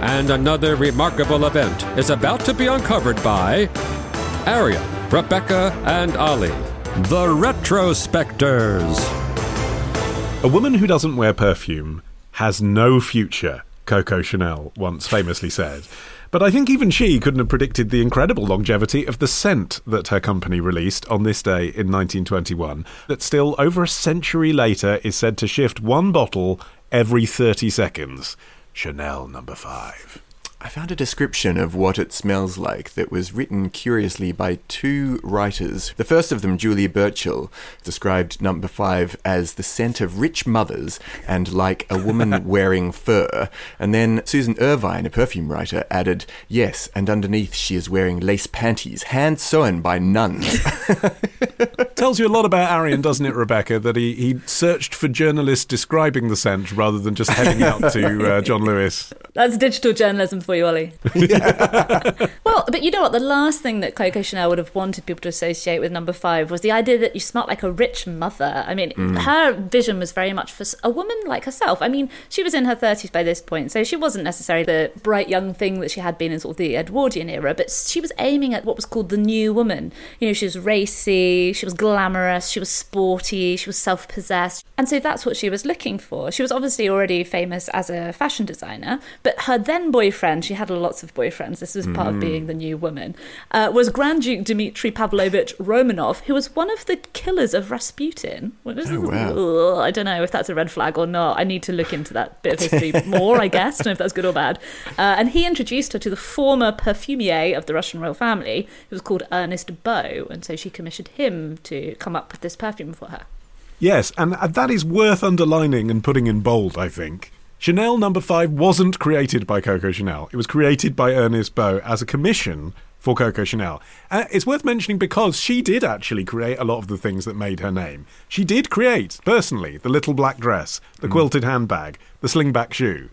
and another remarkable event is about to be uncovered by Arion, Rebecca, and Olly, the Retrospectors. A woman who doesn't wear perfume has no future, Coco Chanel once famously said. But I think even she couldn't have predicted the incredible longevity of the scent that her company released on this day in 1921, that still over a century later is said to shift one bottle every 30 seconds. Chanel number 5. I found a description of what it smells like that was written curiously by two writers. The first of them, Julia Burchill, described number five as the scent of rich mothers and like a woman wearing fur. And then Susan Irvine, a perfume writer, added, Yes, and underneath she is wearing lace panties, hand sewn by nuns. Tells you a lot about Arion, doesn't it, Rebecca? That he, he searched for journalists describing the scent rather than just heading out to uh, John Lewis. That's digital journalism for you, Olly. well, but you know what? The last thing that Coco Chanel would have wanted people to associate with number five was the idea that you smelt like a rich mother. I mean, Mm. her vision was very much for a woman like herself. I mean, she was in her 30s by this point, so she wasn't necessarily the bright young thing that she had been in sort of the Edwardian era, but she was aiming at what was called the new woman. You know, she was racy, she was glamorous, she was sporty, she was self possessed. And so that's what she was looking for. She was obviously already famous as a fashion designer, but her then boyfriend, she had lots of boyfriends, this was part of being the new woman, uh, was Grand Duke Dmitry Pavlovich Romanov, who was one of the killers of Rasputin. What is Oh, wow. Ugh, I don't know if that's a red flag or not. I need to look into that bit of history more, I guess. Know if that's good or bad. Uh, and he introduced her to the former perfumier of the Russian royal family, who was called Ernest Beaux. And so she commissioned him to come up with this perfume for her. Yes, and uh, that is worth underlining and putting in bold, I think. Chanel number 5 wasn't created by Coco Chanel. It was created by Ernest Beaux as a commission for Coco Chanel. Uh, it's worth mentioning because she did actually create a lot of the things that made her name. She did create, personally, the little black dress, the quilted handbag, the slingback shoe.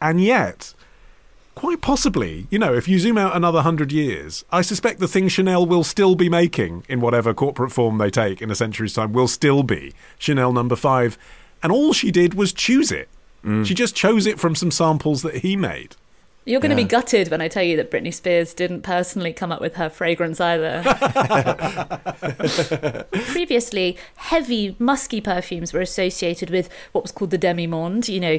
And yet, quite possibly, you know, if you zoom out another hundred years, I suspect the thing Chanel will still be making in whatever corporate form they take in a century's time will still be Chanel number five. And all she did was choose it. Mm. She just chose it from some samples that he made. You're going to Yeah. be gutted when I tell you that Britney Spears didn't personally come up with her fragrance either. Previously, heavy, musky perfumes were associated with what was called the demi-monde, you know,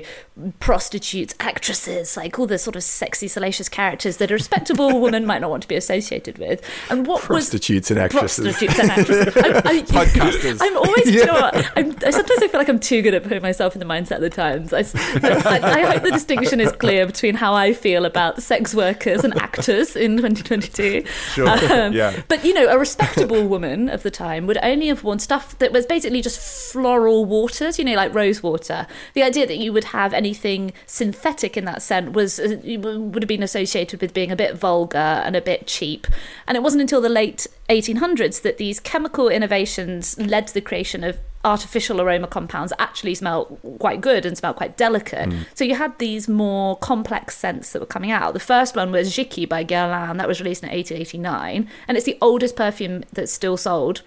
prostitutes, actresses, like all the sort of sexy, salacious characters that a respectable woman might not want to be associated with. And what Prostitutes was and actresses. Prostitutes and actresses. I, I, Podcasters. I'm always, you know what? I'm, I sometimes I feel like I'm too good at putting myself in the mindset of the times. I hope the distinction is clear between how I feel about sex workers and actors in 2022. Sure, yeah. But you know, a respectable woman of the time would only have worn stuff that was basically just floral waters, you know, like rose water. The idea that you would have anything synthetic in that scent was uh, would have been associated with being a bit vulgar and a bit cheap. And it wasn't until the late 1800s that these chemical innovations led to the creation of artificial aroma compounds actually smell quite good and smell quite delicate. Mm. So you had these more complex scents that were coming out. The first one was Jicky by Guerlain, that was released in 1889, and it's the oldest perfume that's still sold.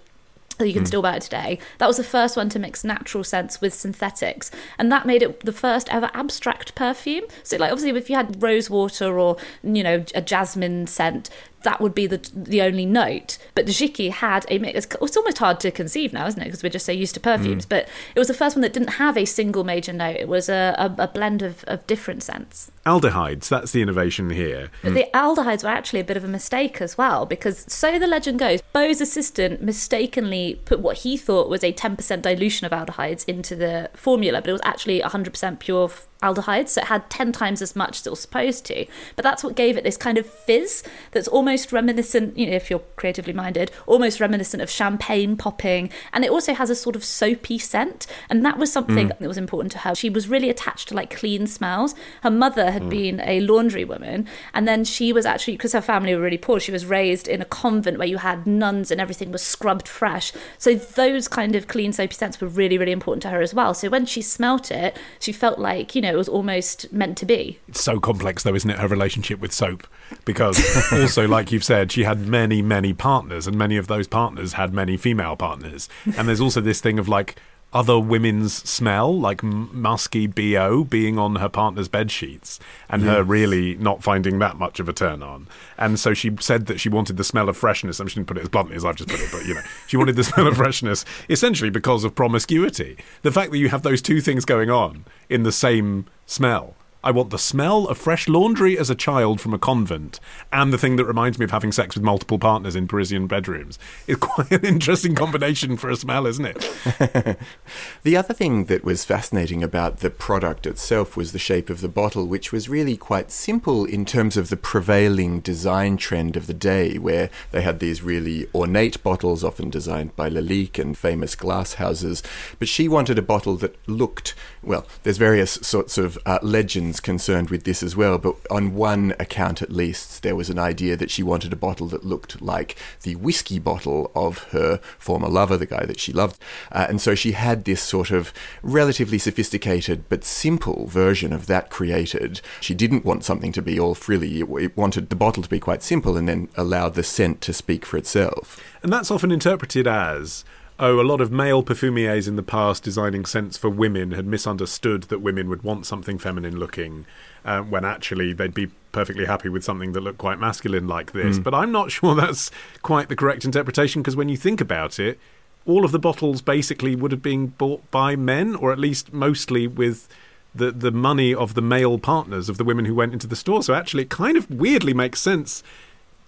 You can mm. still buy it today. That was the first one to mix natural scents with synthetics, and that made it the first ever abstract perfume. So, like, obviously, if you had rose water or you know a jasmine scent, that would be the the only note. But the Jicky had a mix. It's almost hard to conceive now, isn't it? Because we're just so used to perfumes. Mm. But it was the first one that didn't have a single major note. It was a, a, a blend of, of different scents. Aldehydes, that's the innovation here. But the aldehydes were actually a bit of a mistake as well, because so the legend goes, Beaux's assistant mistakenly put what he thought was a 10% dilution of aldehydes into the formula, but it was actually 100% pure aldehydes, so it had 10 times as much as it was supposed to. But that's what gave it this kind of fizz that's almost reminiscent, you know, if you're creatively minded, almost reminiscent of champagne popping. And it also has a sort of soapy scent. And that was something mm. that was important to her. She was really attached to like clean smells. Her mother had mm. been a laundry woman, and then she was actually, because her family were really poor, she was raised in a convent where you had nuns and everything was scrubbed fresh. So those kind of clean soapy scents were really, really important to her as well. So when she smelt it, she felt like, you know, it was almost meant to be. It's so complex, though, isn't it, her relationship with soap? Because also, like you've said, she had many, many partners, and many of those partners had many female partners. And there's also this thing of like, other women's smell, like musky BO being on her partner's bed sheets and yes. her really not finding that much of a turn on. And so she said that she wanted the smell of freshness. I'm just going to put it as bluntly as I've just put it, but you know, she wanted the smell of freshness essentially because of promiscuity. The fact that you have those two things going on in the same smell I want the smell of fresh laundry as a child from a convent, and the thing that reminds me of having sex with multiple partners in Parisian bedrooms. It's quite an interesting combination for a smell, isn't it? the other thing that was fascinating about the product itself was the shape of the bottle, which was really quite simple in terms of the prevailing design trend of the day, where they had these really ornate bottles, often designed by Lalique and famous glass houses. But she wanted a bottle that looked, well, there's various sorts of uh, legends concerned with this as well, but on one account at least, there was an idea that she wanted a bottle that looked like the whiskey bottle of her former lover, the guy that she loved. Uh, and so she had this sort of relatively sophisticated but simple version of that created. She didn't want something to be all frilly, it wanted the bottle to be quite simple and then allow the scent to speak for itself. And that's often interpreted as oh, a lot of male perfumiers in the past designing scents for women had misunderstood that women would want something feminine looking, uh, when actually they'd be perfectly happy with something that looked quite masculine like this. Mm. But I'm not sure that's quite the correct interpretation because when you think about it, all of the bottles basically would have been bought by men, or at least mostly with the the money of the male partners of the women who went into the store. So actually, it kind of weirdly makes sense,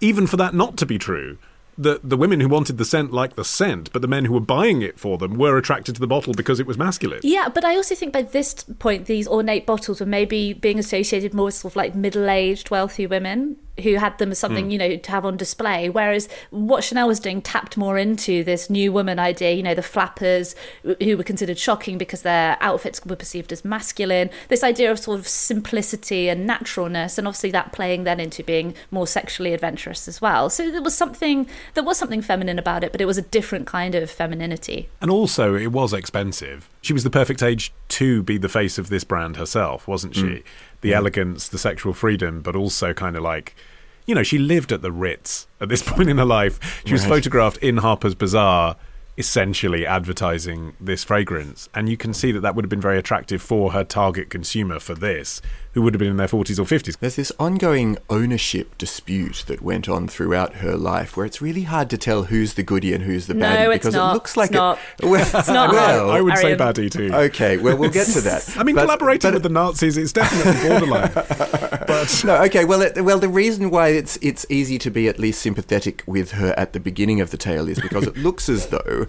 even for that not to be true the the women who wanted the scent liked the scent, but the men who were buying it for them were attracted to the bottle because it was masculine. Yeah, but I also think by this point, these ornate bottles were maybe being associated more with sort of like middle aged, wealthy women who had them as something, mm. you know, to have on display. Whereas what Chanel was doing tapped more into this new woman idea, you know, the flappers who were considered shocking because their outfits were perceived as masculine. This idea of sort of simplicity and naturalness, and obviously that playing then into being more sexually adventurous as well. So there was something, there was something feminine about it, but it was a different kind of femininity. And also, it was expensive. She was the perfect age to be the face of this brand herself, wasn't she? Mm the mm. elegance, the sexual freedom, but also kind of like, you know, she lived at the Ritz at this point in her life. She was photographed in Harper's Bazaar essentially advertising this fragrance. And you can see that that would have been very attractive for her target consumer for this, who would have been in their 40s or 50s. There's this ongoing ownership dispute that went on throughout her life where it's really hard to tell who's the goody and who's the no, baddie because it looks like it's it, not. Well, it's not. Well, I would say baddie too. Okay, well, we'll get to that. I mean, but, collaborating but, with the Nazis is definitely borderline. but no, okay, well, it, well, the reason why it's it's easy to be at least sympathetic with her at the beginning of the tale is because it looks as though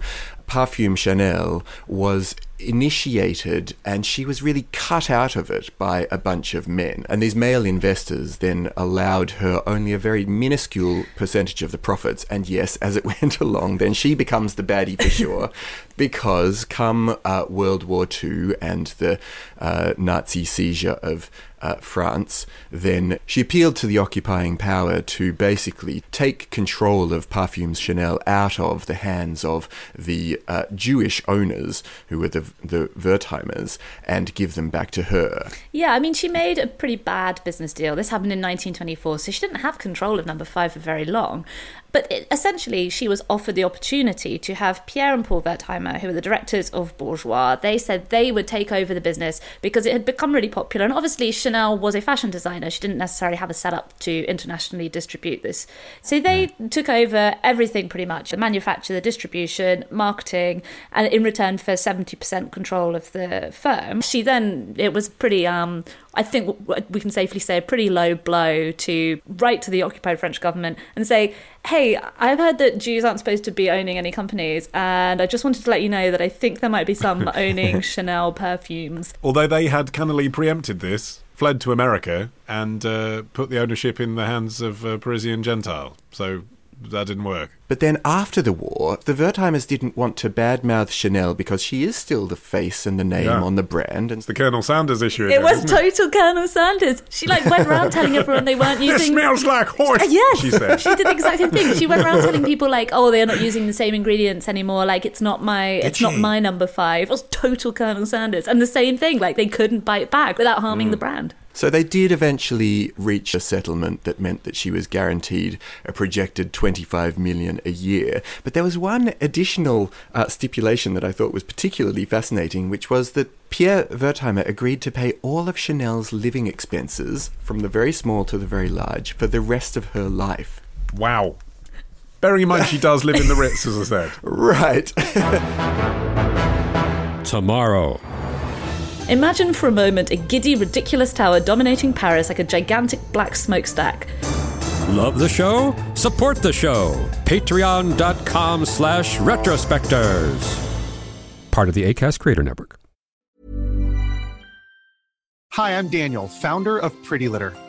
Parfums Chanel was initiated and she was really cut out of it by a bunch of men. And these male investors then allowed her only a very minuscule percentage of the profits. And yes, as it went along, then she becomes the baddie for sure, because come uh, World War II and the uh, Nazi seizure of uh, France, then she appealed to the occupying power to basically take control of Parfums Chanel out of the hands of the uh, Jewish owners who were the the Wertheimers and give them back to her. Yeah, I mean, she made a pretty bad business deal. This happened in 1924, so she didn't have control of number five for very long. But it, essentially, she was offered the opportunity to have Pierre and Paul Wertheimer, who were the directors of Bourjois, They said they would take over the business because it had become really popular. And obviously, Chanel was a fashion designer. She didn't necessarily have a setup to internationally distribute this. So they took over everything pretty much the manufacture, the distribution, marketing, and in return for 70% control of the firm. She then, it was pretty um, I think we can safely say a pretty low blow to write to the occupied French government and say, hey, I've heard that Jews aren't supposed to be owning any companies, and I just wanted to let you know that I think there might be some owning Chanel perfumes. Although they had cunningly preempted this, fled to America, and uh, put the ownership in the hands of a Parisian Gentile. So that didn't work. But then after the war, the Wertheimers didn't want to badmouth Chanel because she is still the face and the name Yeah. on the brand. And It's the Colonel Sanders issue. It again, was isn't it? total Colonel Sanders. She like went around telling everyone they weren't This using. smells like horse. Uh, yes, she said. she did the exact same thing. She went around telling people like, "Oh, they're not using the same ingredients anymore. Like, it's not my, it's not my number five. It was total Colonel Sanders, and the same thing. Like, they couldn't bite back without harming the brand. So they did eventually reach a settlement that meant that she was guaranteed a projected 25 million a year. But there was one additional uh, stipulation that I thought was particularly fascinating, which was that Pierre Wertheimer agreed to pay all of Chanel's living expenses, from the very small to the very large, for the rest of her life. Wow. Bearing in mind she does live in the Ritz, as I said. Right. Tomorrow. Imagine for a moment a giddy, ridiculous tower dominating Paris like a gigantic black smokestack. Love the show? Support the show. Patreon.com slash retrospectors. Part of the ACAST Creator Network. Hi, I'm Daniel, founder of Pretty Litter.